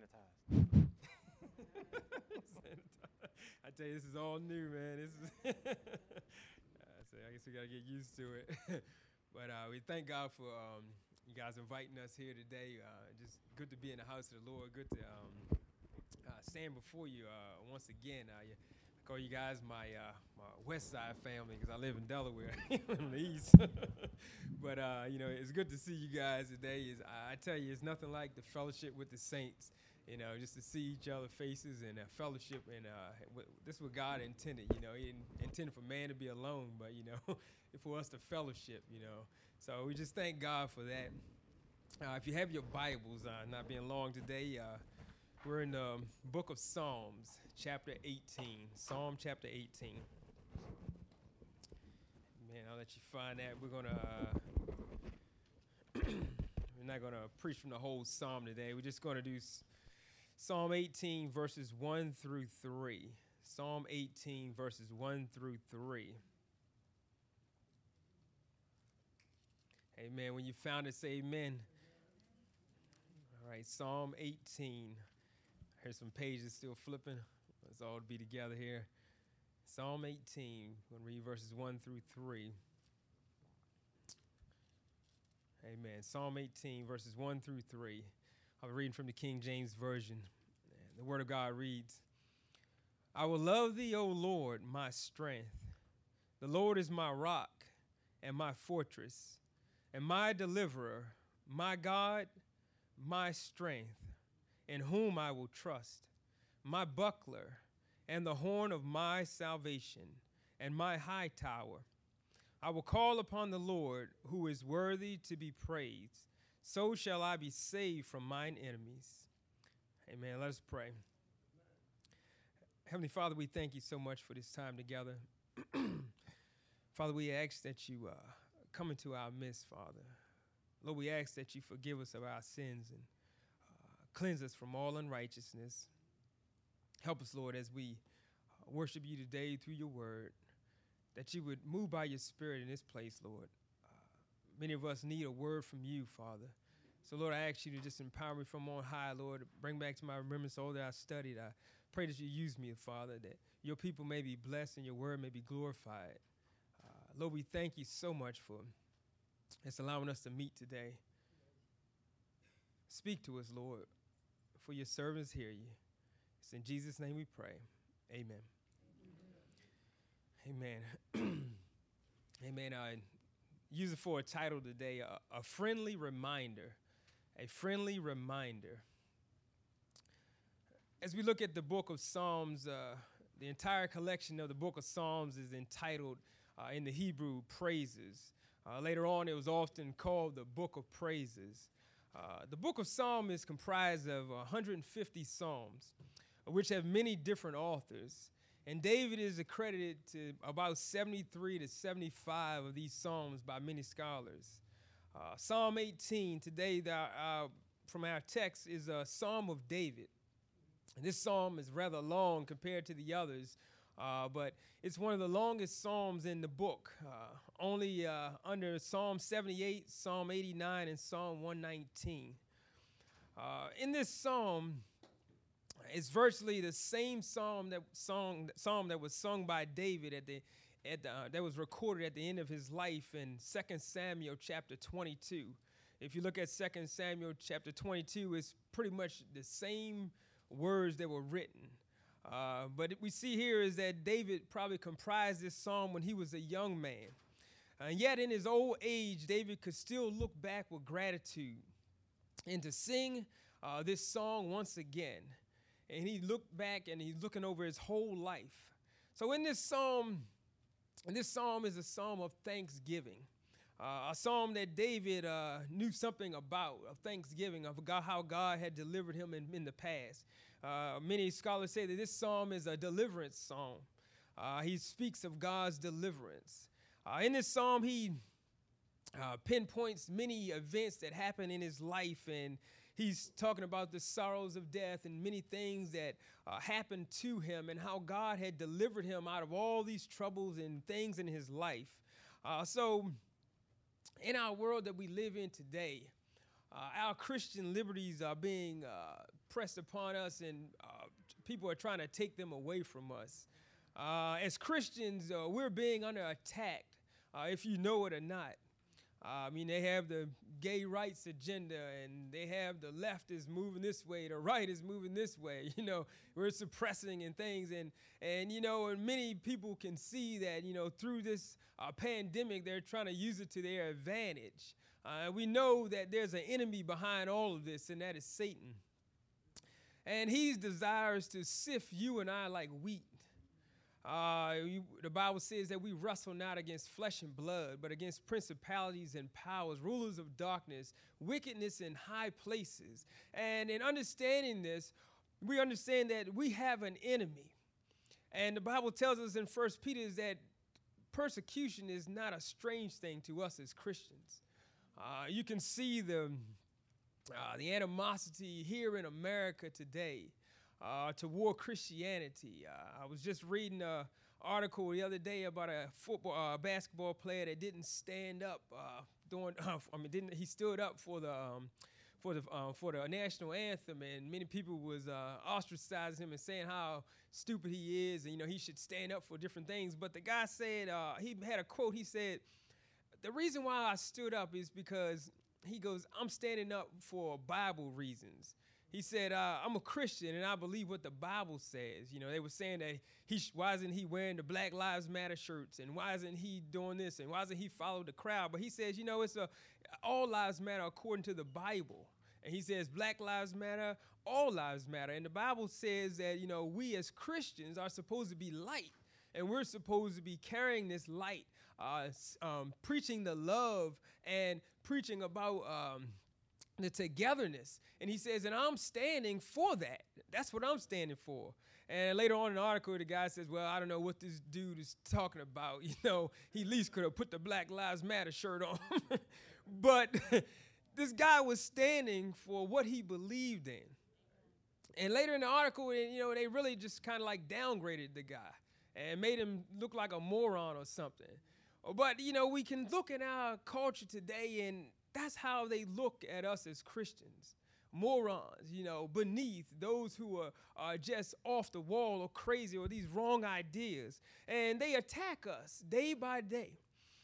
sanitized. I tell you, this is all new, man. This is. I say, I guess we gotta get used to it. but uh, we thank God for um, you guys inviting us here today. Uh, just good to be in the house of the Lord. Good to um, uh, stand before you uh, once again. Uh, I call you guys my uh, my West Side family because I live in Delaware in the East. but uh, you know, it's good to see you guys today. Is I tell you, it's nothing like the fellowship with the saints. You know, just to see each other faces and fellowship, and uh, this is what God intended. You know, He intended for man to be alone, but you know, for us to fellowship. You know, so we just thank God for that. Uh, if you have your Bibles, uh, not being long today, uh, we're in the book of Psalms, chapter 18. Psalm chapter 18. Man, I'll let you find that. We're gonna. Uh, we're not gonna preach from the whole psalm today. We're just gonna do s- Psalm 18 verses 1 through 3. Psalm 18 verses 1 through 3. Amen. When you found it, say amen. All right, Psalm 18. I Here's some pages still flipping. Let's all be together here. Psalm 18. We're going to read verses 1 through 3. Amen. Psalm 18, verses 1 through 3. I'll be reading from the King James Version. The Word of God reads I will love thee, O Lord, my strength. The Lord is my rock and my fortress, and my deliverer, my God, my strength, in whom I will trust, my buckler, and the horn of my salvation, and my high tower. I will call upon the Lord, who is worthy to be praised. So shall I be saved from mine enemies. Amen. Let us pray. Heavenly Father, we thank you so much for this time together. Father, we ask that you uh, come into our midst, Father. Lord, we ask that you forgive us of our sins and uh, cleanse us from all unrighteousness. Help us, Lord, as we uh, worship you today through your word, that you would move by your spirit in this place, Lord. Uh, many of us need a word from you, Father. So, Lord, I ask you to just empower me from on high, Lord. Bring back to my remembrance all that I studied. I pray that you use me, Father, that your people may be blessed and your word may be glorified. Uh, Lord, we thank you so much for it's allowing us to meet today. Speak to us, Lord, for your servants hear you. It's in Jesus' name we pray. Amen. Amen. Amen. I use it for a title today a friendly reminder. A friendly reminder. As we look at the book of Psalms, uh, the entire collection of the book of Psalms is entitled uh, in the Hebrew Praises. Uh, later on, it was often called the Book of Praises. Uh, the book of Psalms is comprised of 150 psalms, which have many different authors. And David is accredited to about 73 to 75 of these psalms by many scholars. Uh, psalm 18 today, uh, from our text, is a psalm of David. And this psalm is rather long compared to the others, uh, but it's one of the longest psalms in the book, uh, only uh, under Psalm 78, Psalm 89, and Psalm 119. Uh, in this psalm, it's virtually the same psalm that song psalm that was sung by David at the at the, uh, that was recorded at the end of his life in 2 Samuel chapter 22. If you look at 2 Samuel chapter 22, it's pretty much the same words that were written. Uh, but we see here is that David probably comprised this psalm when he was a young man. And yet, in his old age, David could still look back with gratitude and to sing uh, this song once again. And he looked back and he's looking over his whole life. So, in this psalm, and this psalm is a psalm of thanksgiving. Uh, a psalm that David uh, knew something about, of thanksgiving, of God, how God had delivered him in, in the past. Uh, many scholars say that this psalm is a deliverance psalm. Uh, he speaks of God's deliverance. Uh, in this psalm, he uh, pinpoints many events that happened in his life, and he's talking about the sorrows of death and many things that uh, happened to him, and how God had delivered him out of all these troubles and things in his life. Uh, so, in our world that we live in today, uh, our Christian liberties are being pressed upon us, and uh, people are trying to take them away from us. Uh, as Christians, uh, we're being under attack, uh, if you know it or not. Uh, I mean, they have the gay rights agenda, and they have the left is moving this way, the right is moving this way. You know, we're suppressing and things, and and you know, and many people can see that you know through this uh, pandemic, they're trying to use it to their advantage. Uh, we know that there's an enemy behind all of this, and that is Satan. And he desires to sift you and I like wheat. Uh, you, the Bible says that we wrestle not against flesh and blood, but against principalities and powers, rulers of darkness, wickedness in high places. And in understanding this, we understand that we have an enemy. And the Bible tells us in First Peter is that persecution is not a strange thing to us as Christians. Uh, you can see the, uh, the animosity here in America today uh, toward Christianity. Uh, I was just reading an article the other day about a football, uh, basketball player that didn't stand up uh, during. I mean, didn't he stood up for the um, for the uh, for the national anthem, and many people was uh, ostracizing him and saying how stupid he is, and you know he should stand up for different things. But the guy said uh, he had a quote. He said, "The reason why I stood up is because." He goes, I'm standing up for Bible reasons he said, uh, I'm a Christian and I believe what the Bible says. You know, they were saying that he, why isn't he wearing the Black Lives Matter shirts and why isn't he doing this and why doesn't he follow the crowd? But he says, you know, it's a, all lives matter according to the Bible. And he says, Black lives matter, all lives matter. And the Bible says that, you know, we as Christians are supposed to be light and we're supposed to be carrying this light, uh, um, preaching the love and preaching about. Um, the togetherness. And he says, and I'm standing for that. That's what I'm standing for. And later on in the article, the guy says, well, I don't know what this dude is talking about. You know, he at least could have put the Black Lives Matter shirt on. but this guy was standing for what he believed in. And later in the article, you know, they really just kind of like downgraded the guy and made him look like a moron or something. But, you know, we can look at our culture today and that's how they look at us as Christians. Morons, you know, beneath those who are, are just off the wall or crazy or these wrong ideas. And they attack us day by day.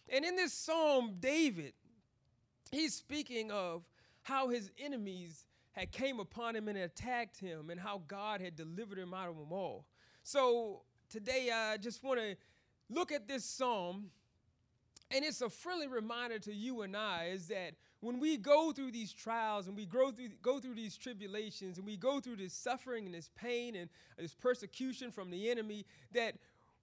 And in this psalm, David, he's speaking of how his enemies had came upon him and attacked him and how God had delivered him out of them all. So today I just want to look at this psalm and it's a friendly reminder to you and I is that when we go through these trials and we go through, go through these tribulations and we go through this suffering and this pain and this persecution from the enemy, that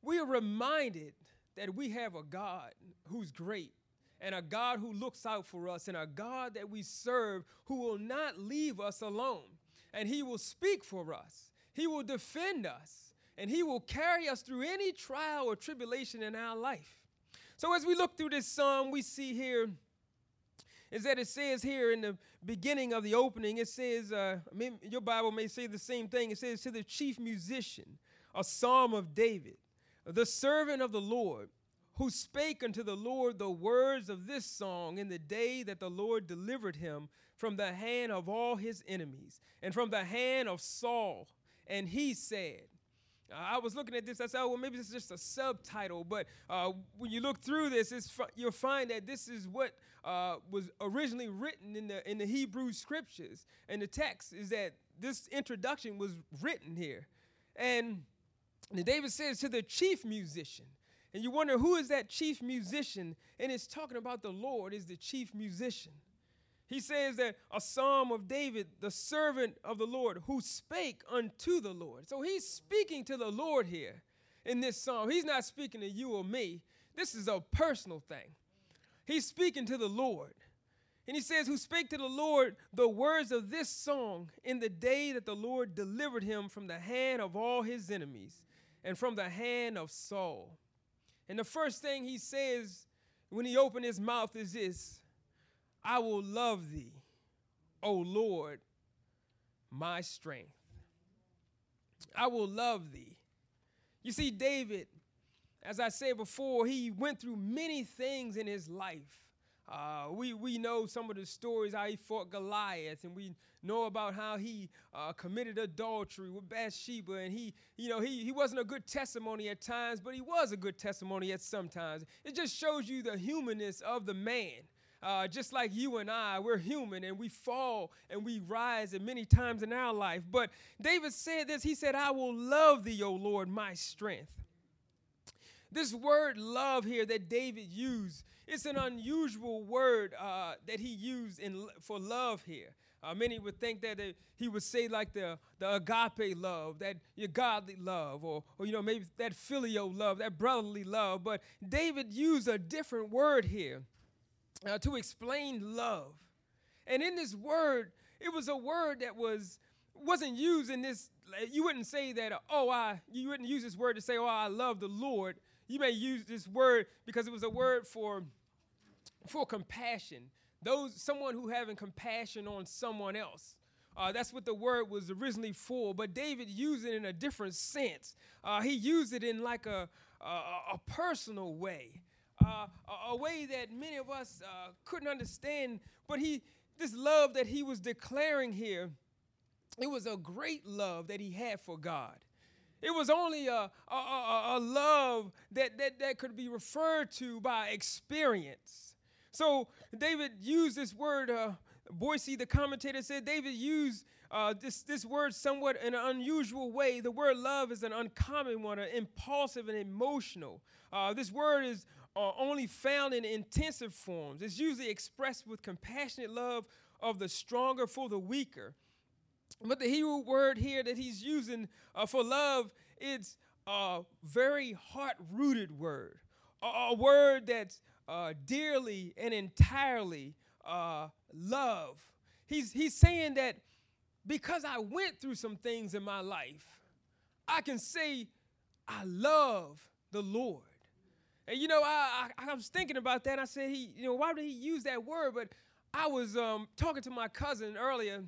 we are reminded that we have a God who's great and a God who looks out for us and a God that we serve who will not leave us alone. And He will speak for us, He will defend us, and He will carry us through any trial or tribulation in our life. So as we look through this psalm, we see here is that it says here in the beginning of the opening, it says, uh, your Bible may say the same thing. It says, to the chief musician, a psalm of David, the servant of the Lord, who spake unto the Lord the words of this song in the day that the Lord delivered him from the hand of all his enemies and from the hand of Saul. And he said, I was looking at this. I said, oh, well, maybe is just a subtitle. But uh, when you look through this, you'll find that this is what uh, was originally written in the, in the Hebrew scriptures. And the text is that this introduction was written here. And David says to the chief musician, and you wonder who is that chief musician? And it's talking about the Lord is the chief musician. He says that a psalm of David, the servant of the Lord, who spake unto the Lord. So he's speaking to the Lord here in this psalm. He's not speaking to you or me. This is a personal thing. He's speaking to the Lord. And he says, Who spake to the Lord the words of this song in the day that the Lord delivered him from the hand of all his enemies and from the hand of Saul. And the first thing he says when he opened his mouth is this I will love thee, O Lord, my strength. I will love thee. You see, David, as I said before, he went through many things in his life. Uh, we, we know some of the stories how he fought Goliath, and we know about how he uh, committed adultery with Bathsheba, and he, you know, he, he wasn't a good testimony at times, but he was a good testimony at some times. It just shows you the humanness of the man. Uh, just like you and I, we're human and we fall and we rise and many times in our life. But David said this He said, I will love thee, O Lord, my strength. This word love here that David used, it's an unusual word uh, that he used in, for love here. Uh, many would think that he would say like the, the agape love, that your godly love, or, or, you know, maybe that filial love, that brotherly love. But David used a different word here uh, to explain love. And in this word, it was a word that was wasn't used in this. You wouldn't say that. Oh, I. You wouldn't use this word to say, "Oh, I love the Lord." You may use this word because it was a word for for compassion those someone who having compassion on someone else. Uh, that's what the word was originally for, but David used it in a different sense. Uh, he used it in like a, a, a personal way, uh, a, way that many of us uh, couldn't understand. But he, this love that he was declaring here, it was a great love that he had for God. It was only a, a, a, a love that, that, that could be referred to by experience. So David used this word. Uh, Boice, the commentator, said David used uh, this, this word somewhat in an unusual way. The word love is an uncommon one, an impulsive and emotional. Uh, this word is uh, only found in intensive forms. It's usually expressed with compassionate love of the stronger for the weaker. But the Hebrew word here that he's using uh, for love is a very heart rooted word, a, a word that's uh, dearly and entirely uh, love. He's, he's saying that because I went through some things in my life, I can say I love the Lord. And you know, I, I, I was thinking about that. I said, he, you know, why did he use that word? But I was um, talking to my cousin earlier,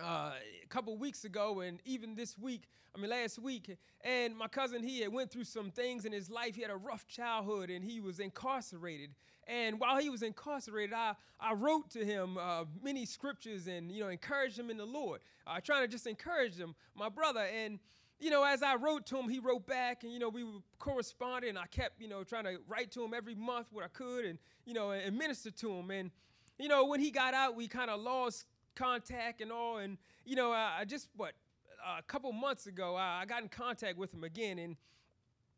uh, a couple weeks ago, and even this week, I mean last week, and my cousin he had went through some things in his life. He had a rough childhood, and he was incarcerated. And while he was incarcerated, I, I wrote to him uh, many scriptures and you know encouraged him in the Lord, uh, trying to just encourage him, my brother. And you know, as I wrote to him, he wrote back, and you know, we corresponded, and I kept you know trying to write to him every month what I could, and you know, and minister to him. And you know, when he got out, we kind of lost contact and all. And, you know, I just, what, a couple months ago, I, I got in contact with him again. And,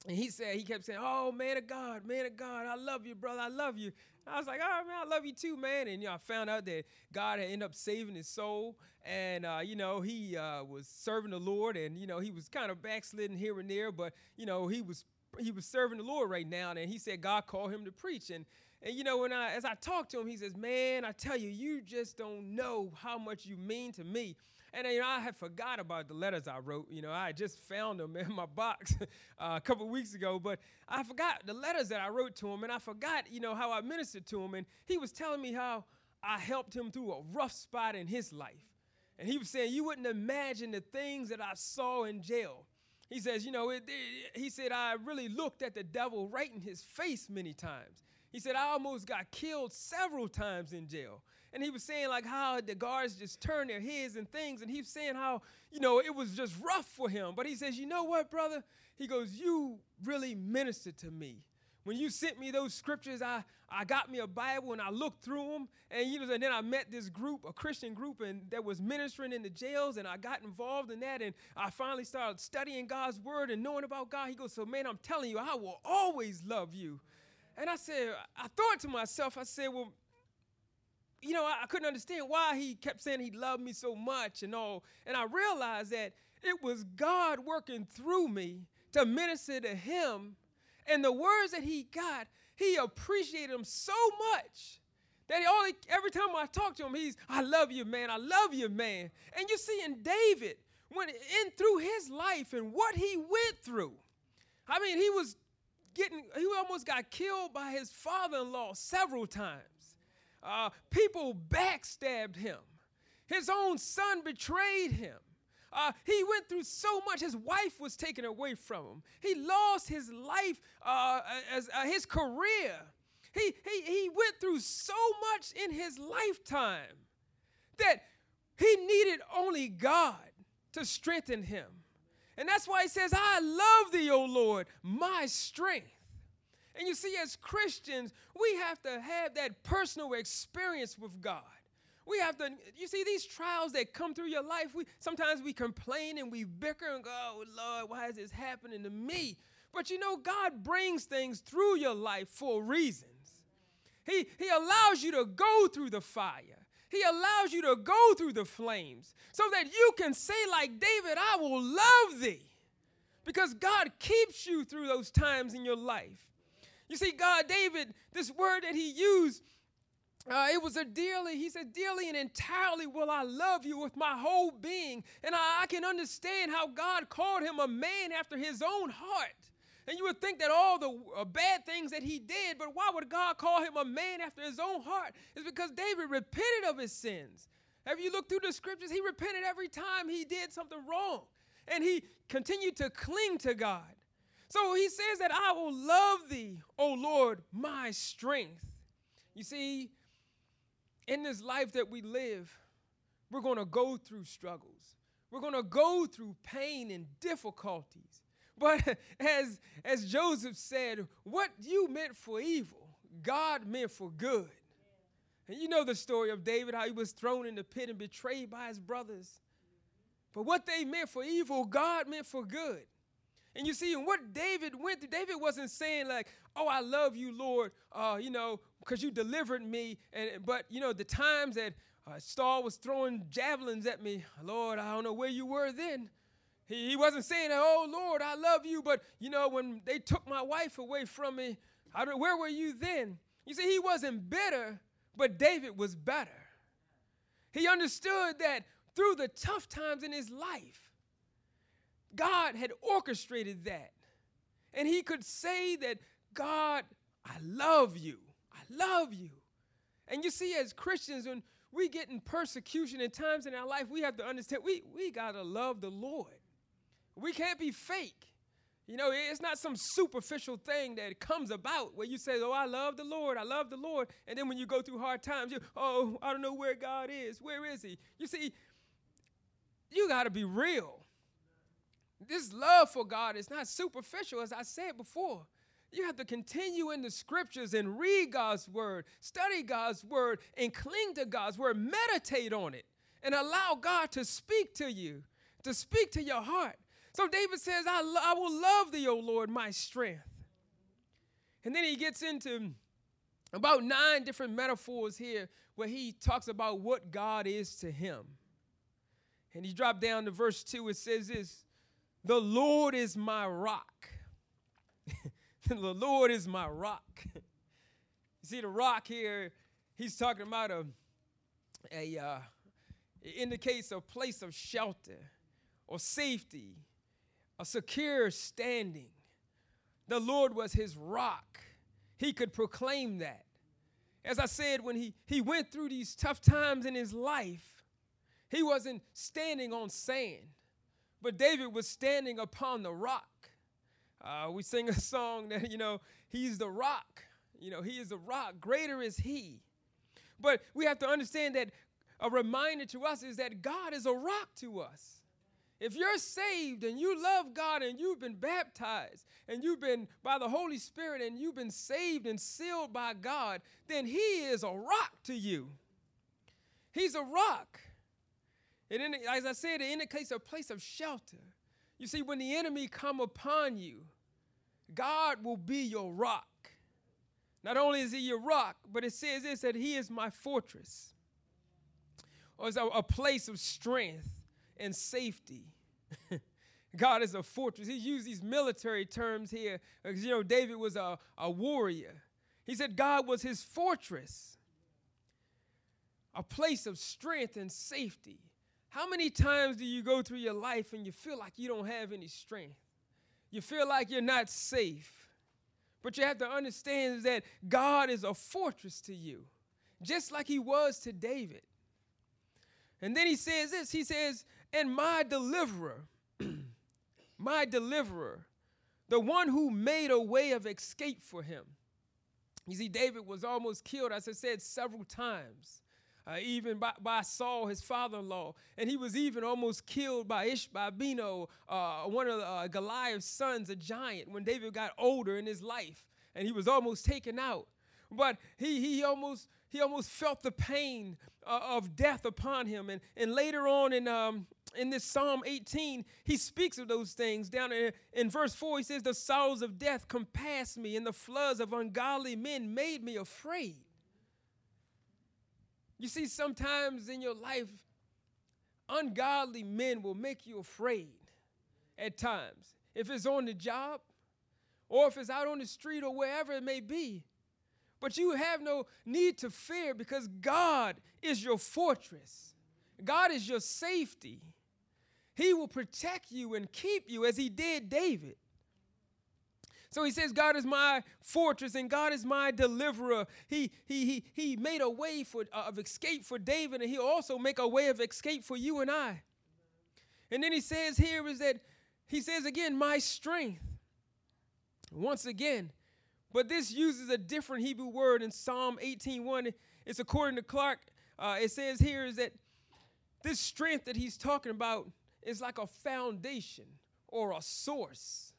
and he said, he kept saying, Oh, man of God, man of God, I love you, brother, I love you. I was like, All right, man, I love you too, man. And, you know, I found out that God had ended up saving his soul. And, uh, you know, he uh, was serving the Lord and, you know, he was kind of backsliding here and there, but, you know, he was he was serving the Lord right now, and he said God called him to preach. And and you know, when I as I talked to him, he says, "Man, I tell you, you just don't know how much you mean to me." And you know, I had forgot about the letters I wrote. You know, I just found them in my box uh, a couple weeks ago, but I forgot the letters that I wrote to him, and I forgot, you know, how I ministered to him. And he was telling me how I helped him through a rough spot in his life. And he was saying, "You wouldn't imagine the things that I saw in jail." He says, "You know, it, it, he said I really looked at the devil right in his face many times." He said, I almost got killed several times in jail. And he was saying, like, how the guards just turned their heads and things. And he was saying how, you know, it was just rough for him. But he says, You know what, brother? He goes, You really ministered to me. When you sent me those scriptures, I, I got me a Bible and I looked through them. And, you know, and then I met this group, a Christian group, and that was ministering in the jails. And I got involved in that. And I finally started studying God's word and knowing about God. He goes, So, man, I'm telling you, I will always love you. And I said, I thought to myself, I said, well, you know, I, I couldn't understand why he kept saying he loved me so much and all. And I realized that it was God working through me to minister to him. And the words that he got, he appreciated them so much that he only every time I talk to him, he's, I love you, man. I love you, man. And you see in David, when in through his life and what he went through, I mean, he was getting, he almost got killed by his father in law several times. Uh, people backstabbed him. His own son betrayed him. Uh, he went through so much. His wife was taken away from him. He lost his life, uh, as uh, his career. he, he, he went through so much in his lifetime that he needed only God to strengthen him. And that's why he says, I love thee, O Lord, my strength. And you see, as Christians, we have to have that personal experience with God. We have to, you see, these trials that come through your life, we sometimes we complain and we bicker and go, oh Lord, why is this happening to me? But you know, God brings things through your life for reasons. He, he allows you to go through the fire. He allows you to go through the flames so that you can say, like David, I will love thee. Because God keeps you through those times in your life. You see, God, David, this word that he used, uh, it was a dearly, he said, dearly and entirely will I love you with my whole being. And I, I can understand how God called him a man after his own heart. And you would think that all the uh, bad things that he did, but why would God call him a man after his own heart? It's because David repented of his sins. Have you looked through the scriptures? He repented every time he did something wrong. And he continued to cling to God. So he says that I will love thee, O Lord, my strength. You see, in this life that we live, we're going to go through struggles. We're going to go through pain and difficulties. But as, as Joseph said, what you meant for evil, God meant for good. And you know the story of David, how he was thrown in the pit and betrayed by his brothers. But what they meant for evil, God meant for good. And you see, what David went through, David wasn't saying like, "Oh, I love you, Lord," uh, you know, because you delivered me. And but you know, the times that uh, Saul was throwing javelins at me, Lord, I don't know where you were then. He, he wasn't saying, "Oh Lord, I love you," but you know, when they took my wife away from me, I don't, where were you then? You see, he wasn't bitter, but David was better. He understood that through the tough times in his life, God had orchestrated that. And he could say that, God, I love you. I love you. And you see, as Christians, when we get in persecution in times in our life, we have to understand we, we got to love the Lord. We can't be fake. You know, it's not some superficial thing that comes about where you say, Oh, I love the Lord, I love the Lord. And then when you go through hard times, you, oh, I don't know where God is. Where is He? You see, you got to be real. This love for God is not superficial, as I said before. You have to continue in the scriptures and read God's word, study God's word, and cling to God's word. Meditate on it and allow God to speak to you, to speak to your heart. So David says, I, lo- I will love thee, O Lord, my strength. And then he gets into about nine different metaphors here where he talks about what God is to him. And he dropped down to verse 2. It says this The Lord is my rock. the Lord is my rock. you see, the rock here, he's talking about a, a uh, indicates a place of shelter or safety a secure standing. The Lord was his rock. He could proclaim that. As I said, when he, he went through these tough times in his life, he wasn't standing on sand, but David was standing upon the rock. Uh, we sing a song that, you know, he's the rock. You know, he is the rock. Greater is he. But we have to understand that a reminder to us is that God is a rock to us. If you're saved and you love God and you've been baptized and you've been by the Holy Spirit and you've been saved and sealed by God, then He is a rock to you. He's a rock. And in, as I said, it indicates a place of shelter. You see, when the enemy come upon you, God will be your rock. Not only is he your rock, but it says this that he is my fortress, or is a, a place of strength and safety. God is a fortress. He used these military terms here because, you know, David was a, a warrior. He said God was his fortress, a place of strength and safety. How many times do you go through your life and you feel like you don't have any strength? You feel like you're not safe. But you have to understand that God is a fortress to you, just like he was to David. And then he says this He says, and my deliverer, my deliverer, the one who made a way of escape for him. You see, David was almost killed, as I said, several times. Uh, even by, by, Saul, his father-in-law, and he was even almost killed by Ishbi-benob, uh, one of uh, Goliath's sons, a giant, when David got older in his life, and he was almost taken out. But he he almost he almost felt the pain uh, of death upon him, and and later on in um, in this Psalm 18, he speaks of those things. Down in, in verse 4, he says, The sorrows of death compassed me, and the floods of ungodly men made me afraid. You see, sometimes in your life, ungodly men will make you afraid at times. If it's on the job, or if it's out on the street, or wherever it may be. But you have no need to fear because God is your fortress, God is your safety. He will protect you and keep you as he did David. So he says, God is my fortress and God is my deliverer. He, he, he, he made a way for, uh, of escape for David, and he'll also make a way of escape for you and I. And then he says here is that he says again, my strength. Once again, but this uses a different Hebrew word in Psalm 18:1. It's according to Clarke. Uh, it says here is that this strength that he's talking about is like a foundation or a source.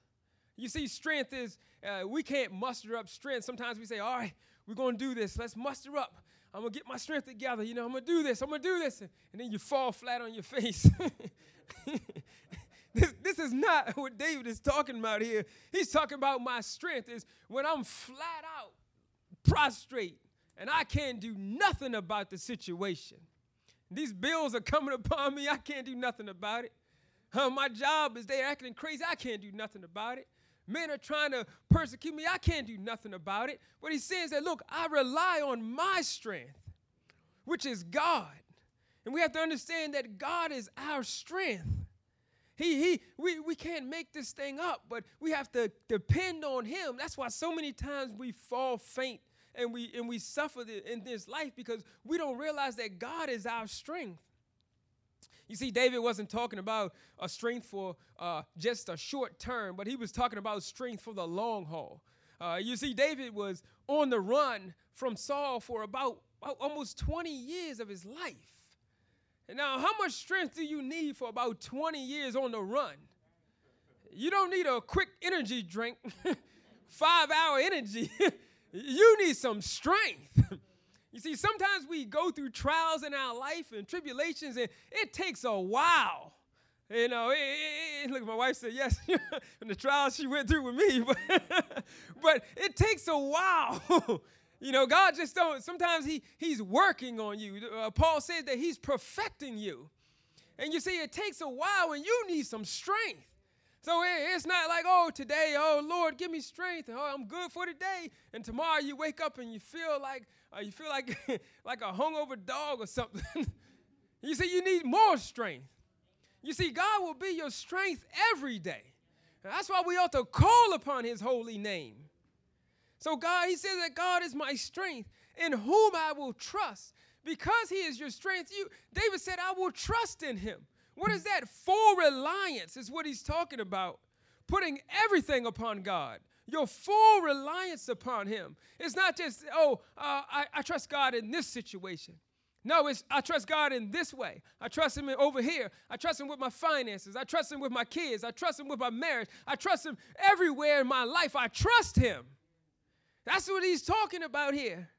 You see, strength is, uh, we can't muster up strength. Sometimes we say, all right, we're going to do this. Let's muster up. I'm going to get my strength together. You know, I'm going to do this. I'm going to do this. And then you fall flat on your face. this, this is not what David is talking about here. He's talking about my strength is when I'm flat out prostrate and I can't do nothing about the situation. These bills are coming upon me. I can't do nothing about it. Uh, my job is they're acting crazy. I can't do nothing about it. Men are trying to persecute me. I can't do nothing about it. But he says that, look, I rely on my strength, which is God. And we have to understand that God is our strength. He, he, we, we can't make this thing up, but we have to depend on Him. That's why so many times we fall faint and we and we suffer in this life because we don't realize that God is our strength. You see, David wasn't talking about a strength for uh, just a short term, but he was talking about strength for the long haul. Uh, you see, David was on the run from Saul for about almost 20 years of his life. And now, how much strength do you need for about 20 years on the run? You don't need a quick energy drink, five hour energy. You need some strength. you see, sometimes we go through trials in our life and tribulations, and it takes a while. You know, it, it, it, look, my wife said yes, and the trials she went through with me, but, but it takes a while. you know, God just don't, sometimes he, He's working on you. Uh, Paul says that He's perfecting you. And you see, it takes a while, and you need some strength. So it's not like, oh, today, oh, Lord, give me strength. Oh, I'm good for today. And tomorrow you wake up and you feel like, uh, you feel like, like a hungover dog or something. you see, you need more strength. You see, God will be your strength every day. And that's why we ought to call upon his holy name. So God, he says that God is my strength in whom I will trust. Because he is your strength, you David said, I will trust in him. What is that? Full reliance is what he's talking about. Putting everything upon God. Your full reliance upon him. It's not just, oh, uh, I, I trust God in this situation. No, it's I trust God in this way. I trust Him over here. I trust Him with my finances. I trust Him with my kids. I trust Him with my marriage. I trust Him everywhere in my life. I trust Him. That's what He's talking about here.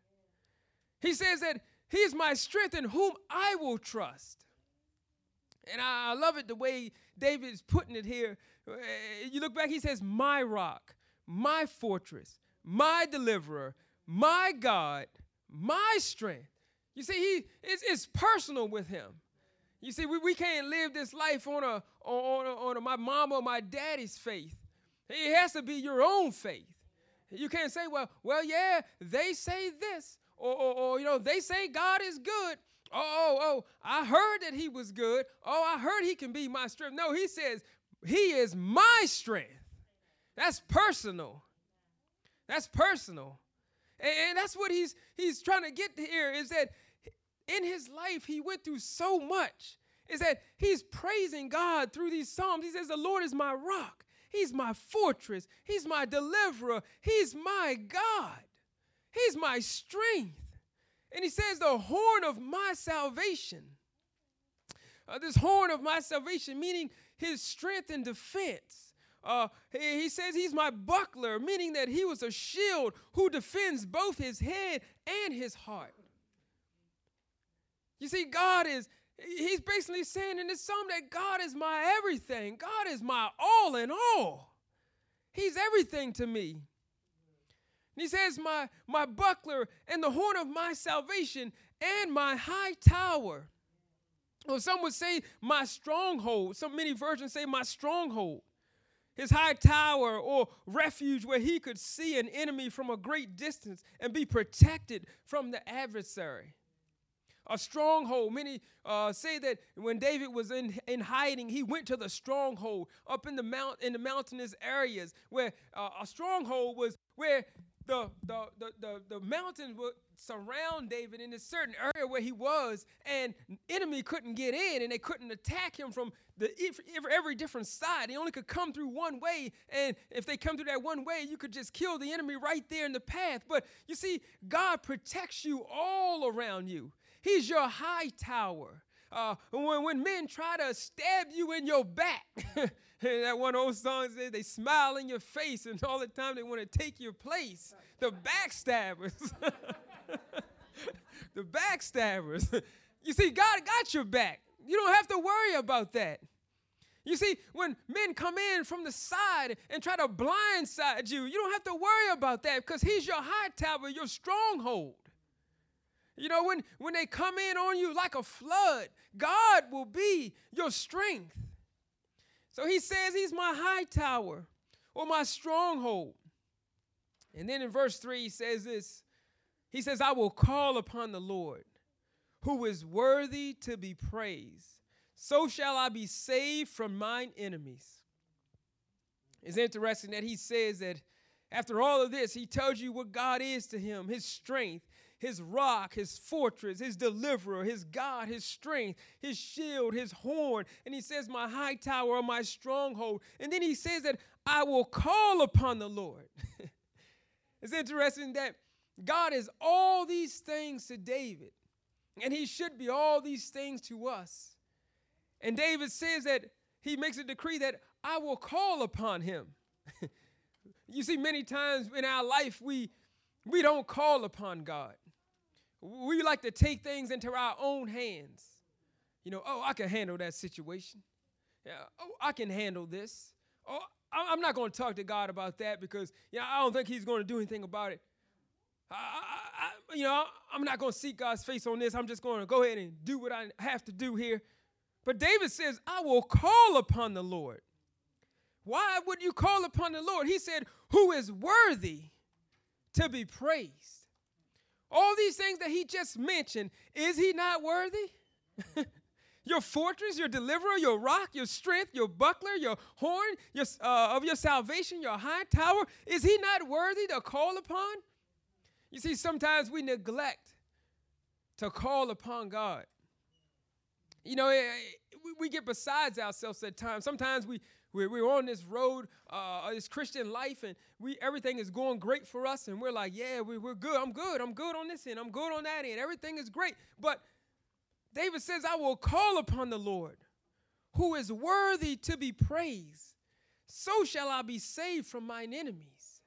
He says that He is my strength in whom I will trust. And I, I love it the way David is putting it here. Uh, you look back, he says, My rock, my fortress, my deliverer, my God, my strength. You see, he it's, it's personal with him. You see, we, we can't live this life on a on, a, on a, my mom or my daddy's faith. It has to be your own faith. You can't say, well, well, yeah, they say this, or, or, or you know, they say God is good, oh, oh, oh, I heard that he was good. Oh, I heard he can be my strength. No, he says, he is my strength. That's personal. That's personal. And, and that's what he's he's trying to get here is that in his life he went through so much. Is that he's praising God through these Psalms. He says, The Lord is my rock. He's my fortress. He's my deliverer. He's my God. He's my strength. And he says, the horn of my salvation. Uh, this horn of my salvation, meaning his strength and defense. Uh, he, he says he's my buckler, meaning that he was a shield who defends both his head and his heart. You see, God is, he's basically saying in this psalm that God is my everything. God is my all in all. He's everything to me. And he says, my, my buckler and the horn of my salvation and my high tower. Or some would say my stronghold. Some many versions say my stronghold. His high tower or refuge where he could see an enemy from a great distance and be protected from the adversary a stronghold. Many uh, say that when David was in, in hiding, he went to the stronghold up in the mount in the mountainous areas where uh, a stronghold was where the, the, the, the, the mountains would surround David in a certain area where he was, and enemy couldn't get in and they couldn't attack him from the every, different side. They only could come through one way, and if they come through that one way, you could just kill the enemy right there in the path. But you see, God protects you all around you. He's your high tower. Uh, when, when men try to stab you in your back, that one old song says they smile in your face, and all the time they want to take your place. The backstabbers. the backstabbers. You see, God got your back. You don't have to worry about that. You see, when men come in from the side and try to blindside you, you don't have to worry about that because He's your high tower, your stronghold. You know, when, when they come in on you like a flood, God will be your strength. So he says he's my high tower or my stronghold. And then in verse 3, he says this He says, I will call upon the Lord, who is worthy to be praised. So shall I be saved from mine enemies. It's interesting that he says that after all of this, he tells you what God is to him, his strength, his rock, his fortress, his deliverer, his God, his strength, his shield, his horn. And he says, My high tower, my stronghold. And then he says that I will call upon the Lord. it's interesting that God is all these things to David, and he should be all these things to us. And David says that he makes a decree that I will call upon him. you see, many times in our life, we, we don't call upon God. We like to take things into our own hands. You know, oh, I can handle that situation. Yeah, oh, I can handle this. Oh, I'm not going to talk to God about that because you know, I don't think He's going to do anything about it. I, I, I, you know, I'm not going to seek God's face on this. I'm just going to go ahead and do what I have to do here. But David says, I will call upon the Lord. Why would you call upon the Lord? He said, Who is worthy to be praised? All these things that he just mentioned, is he not worthy? your fortress, your deliverer, your rock, your strength, your buckler, your horn your, uh, of your salvation, your high tower, is he not worthy to call upon? You see, sometimes we neglect to call upon God. You know, eh, eh, we get besides ourselves at times. Sometimes we, we're, we're on this road, uh, this Christian life, and we everything is going great for us, and we're like, yeah, we, we're good. I'm good. I'm good on this end. I'm good on that end. Everything is great. But David says, I will call upon the Lord, who is worthy to be praised. So shall I be saved from mine enemies.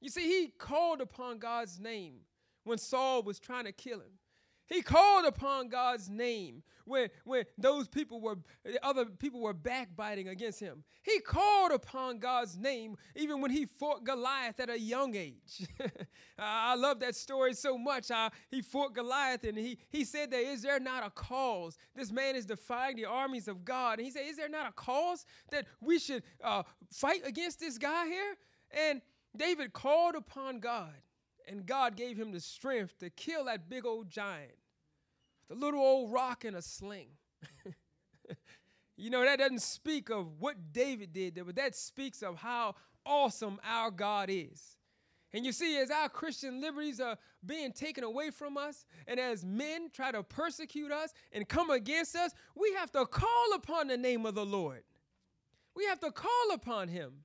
You see, he called upon God's name when Saul was trying to kill him. He called upon God's name when, when those people were, other people were backbiting against him. He called upon God's name even when he fought Goliath at a young age. I love that story so much. He fought Goliath and he, he said that, is there not a cause? This man is defying the armies of God. And he said, is there not a cause that we should uh, fight against this guy here? And David called upon God and God gave him the strength to kill that big old giant the little old rock in a sling. you know, that doesn't speak of what David did but that speaks of how awesome our God is. And you see, as our Christian liberties are being taken away from us, and as men try to persecute us and come against us, we have to call upon the name of the Lord. We have to call upon him.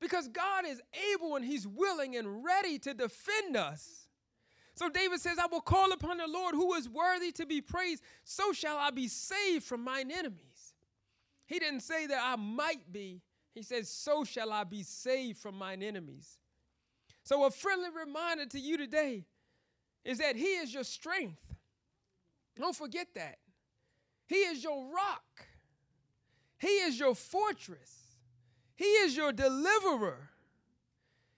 Because God is able and He's willing and ready to defend us. So David says, I will call upon the Lord who is worthy to be praised, so shall I be saved from mine enemies. He didn't say that I might be, he says, so shall I be saved from mine enemies. So, a friendly reminder to you today is that He is your strength. Don't forget that. He is your rock, He is your fortress, He is your deliverer,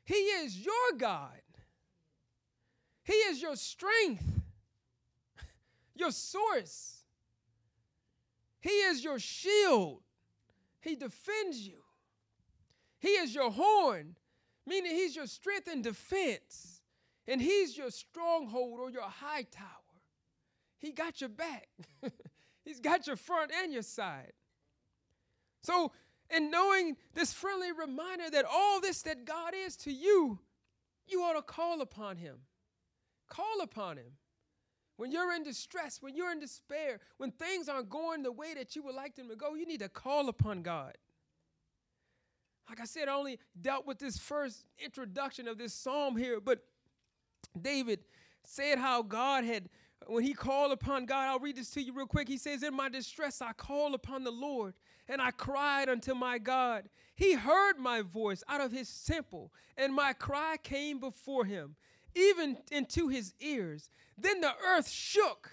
He is your God. He is your strength, your source. He is your shield. He defends you. He is your horn, meaning He's your strength and defense. And He's your stronghold or your high tower. He got your back, He's got your front and your side. So, in knowing this friendly reminder that all this that God is to you, you ought to call upon Him. Call upon Him. When you're in distress, when you're in despair, when things aren't going the way that you would like them to go, you need to call upon God. Like I said, I only dealt with this first introduction of this psalm here, but David said how God had, when he called upon God, I'll read this to you real quick. He says, In my distress, I called upon the Lord and I cried unto my God. He heard my voice out of his temple, and my cry came before him even into his ears. Then the earth shook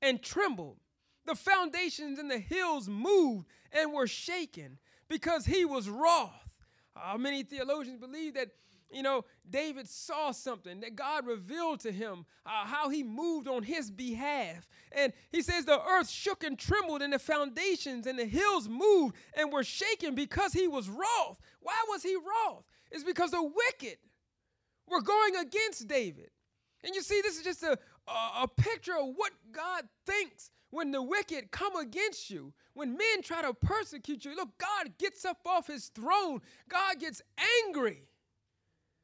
and trembled. The foundations and the hills moved and were shaken because he was wroth. Uh, many theologians believe that, you know, David saw something, that God revealed to him uh, how he moved on his behalf. And he says the earth shook and trembled, and the foundations and the hills moved and were shaken because he was wroth. Why was he wroth? It's because the wicked were going against David. And you see, this is just a, a, a, picture of what God thinks when the wicked come against you. When men try to persecute you, look, God gets up off his throne. God gets angry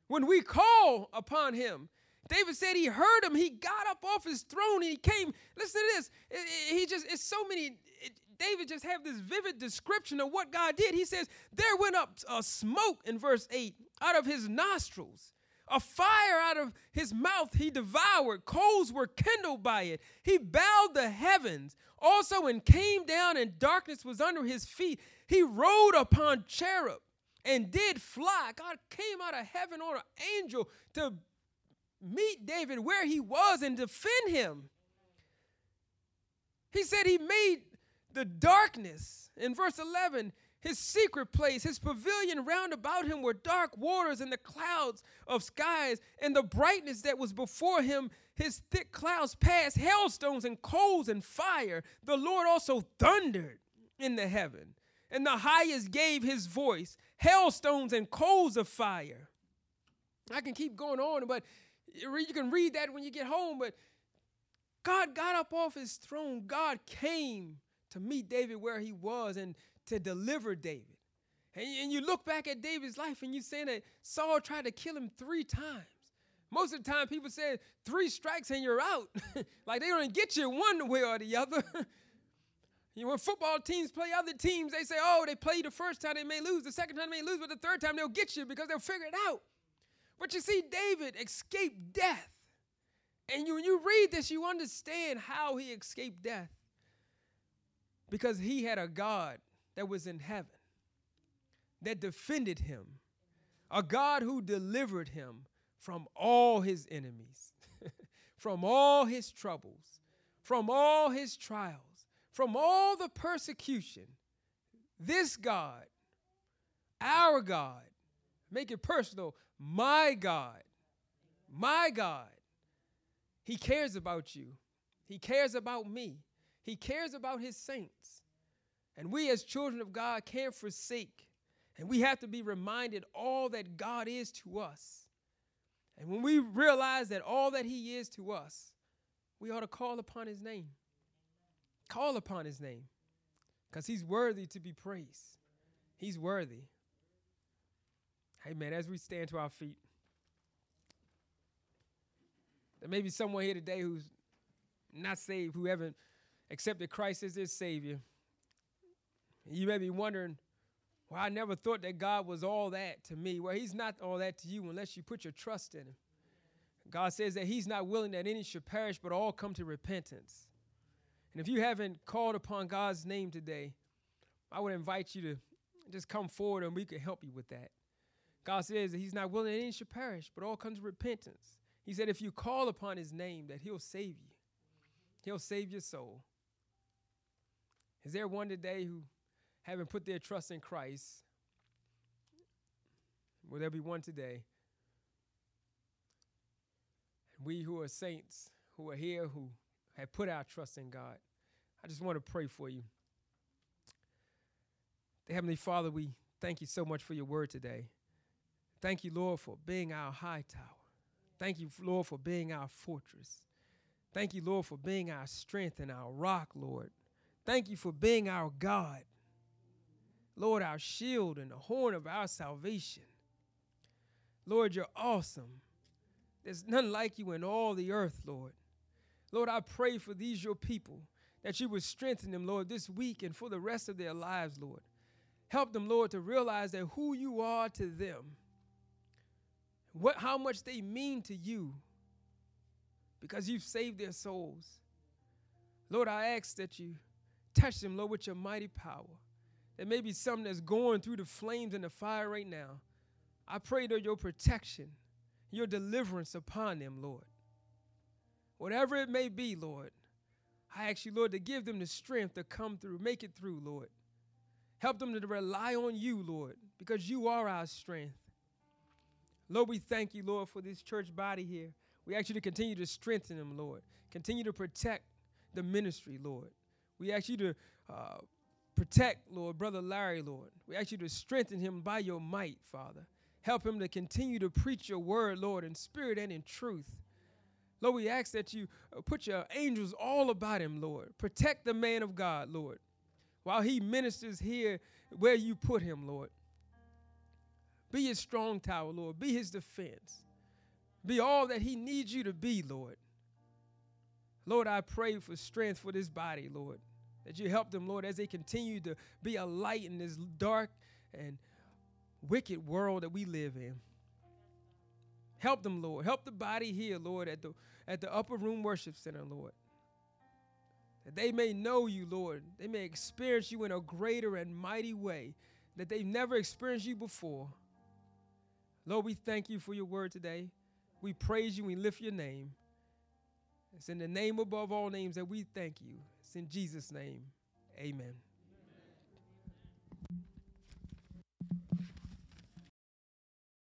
when we call upon him. David said he heard him. He got up off his throne and he came. Listen to this. He just, it's so many. David just have this vivid description of what God did. He says, There went up a smoke in verse 8 out of his nostrils a fire out of his mouth he devoured. Coals were kindled by it. He bowed the heavens also and came down, and darkness was under his feet. He rode upon cherub and did fly. God came out of heaven on an angel to meet David where he was and defend him. He said he made the darkness. In verse 11, his secret place, his pavilion round about him were dark waters and the clouds of skies, and the brightness that was before him, his thick clouds passed, hailstones and coals and fire. The Lord also thundered in the heaven, and the highest gave his voice, hailstones and coals of fire. I can keep going on, but you can read that when you get home. But God got up off his throne. God came to meet David where he was and to deliver David. And, you look back at David's life and you say that Saul tried to kill him three times. Most of the time, people say three strikes and you're out. like they don't get you one way or the other. you when football teams play other teams, they say, oh, they play the first time, they may lose. The second time, they may lose, but the third time, they'll get you because they'll figure it out. But you see, David escaped death. And you, when you read this, you understand how he escaped death. Because he had a God that was in heaven that defended him, a God who delivered him from all his enemies, from all his troubles, from all his trials, from all the persecution. This God, our God, make it personal, my God, my God, He cares about you. He cares about me. He cares about His saints. And we, as children of God, can't forsake. And we have to be reminded all that God is to us. And when we realize that all that He is to us, we ought to call upon His name. Call upon His name because He's worthy to be praised. He's worthy. Hey, man, as we stand to our feet, there may be someone here today who's not saved, who haven't accepted Christ as their Savior. You may be wondering, Well, I never thought that God was all that to me. Well, He's not all that to you unless you put your trust in Him. God says that He's not willing that any should perish, but all come to repentance. And if you haven't called upon God's name today, I would invite you to just come forward and we can help you with that. God says that He's not willing that any should perish, but all come to repentance. He said, if you call upon His name, that He'll save you, He'll save your soul. Is there one today who haven't put their trust in Christ? Will there be one today? we who are saints, who are here, who have put our trust in God, I just want to pray for you. Heavenly Father, we thank you so much for your word today. Thank you, Lord, for being our high tower. Thank you, Lord, for being our fortress. Thank you, Lord, for being our strength and our rock, Lord. Thank you for being our God. Lord, our shield and the horn of our salvation. Lord, you're awesome. There's none like you in all the earth, Lord. Lord, I pray for these your people that you would strengthen them, Lord, this week and for the rest of their lives, Lord. Help them, Lord, to realize that who you are to them, what, how much they mean to you, because you've saved their souls. Lord, I ask that you touch them, Lord, with your mighty power. There may be something that's going through the flames and the fire right now. I pray that your protection your deliverance upon them, Lord. Whatever it may be, Lord, I ask you, Lord, to give them the strength to come through, make it through, Lord. Help them to rely on you, Lord, because you are our strength. Lord, we thank you, Lord, for this church body here. We ask you to continue to strengthen them, Lord. Continue to protect the ministry, Lord. We ask you to uh, protect, Lord, Brother Larry, Lord. We ask you to strengthen him by your might, Father. Help him to continue to preach your word, Lord, in spirit and in truth. Lord, we ask that you uh, put your angels all about him, Lord. Protect the man of God, Lord, while he ministers here where you put him, Lord. Be his strong tower, Lord. Be his defense. Be all that he needs you to be, Lord. Lord, I pray for strength for this body, Lord. That you help them, Lord, as they continue to be a light in this dark and wicked world that we live in. Help them, Lord. Help the body here, Lord, at the, at the upper room worship center, Lord. That they may know you, Lord. They may experience you in a greater and mighty way that they've never experienced you before. Lord, we thank you for your word today. We praise you. We lift your name. It's in the name above all names that we thank you. It's in Jesus' name. Amen.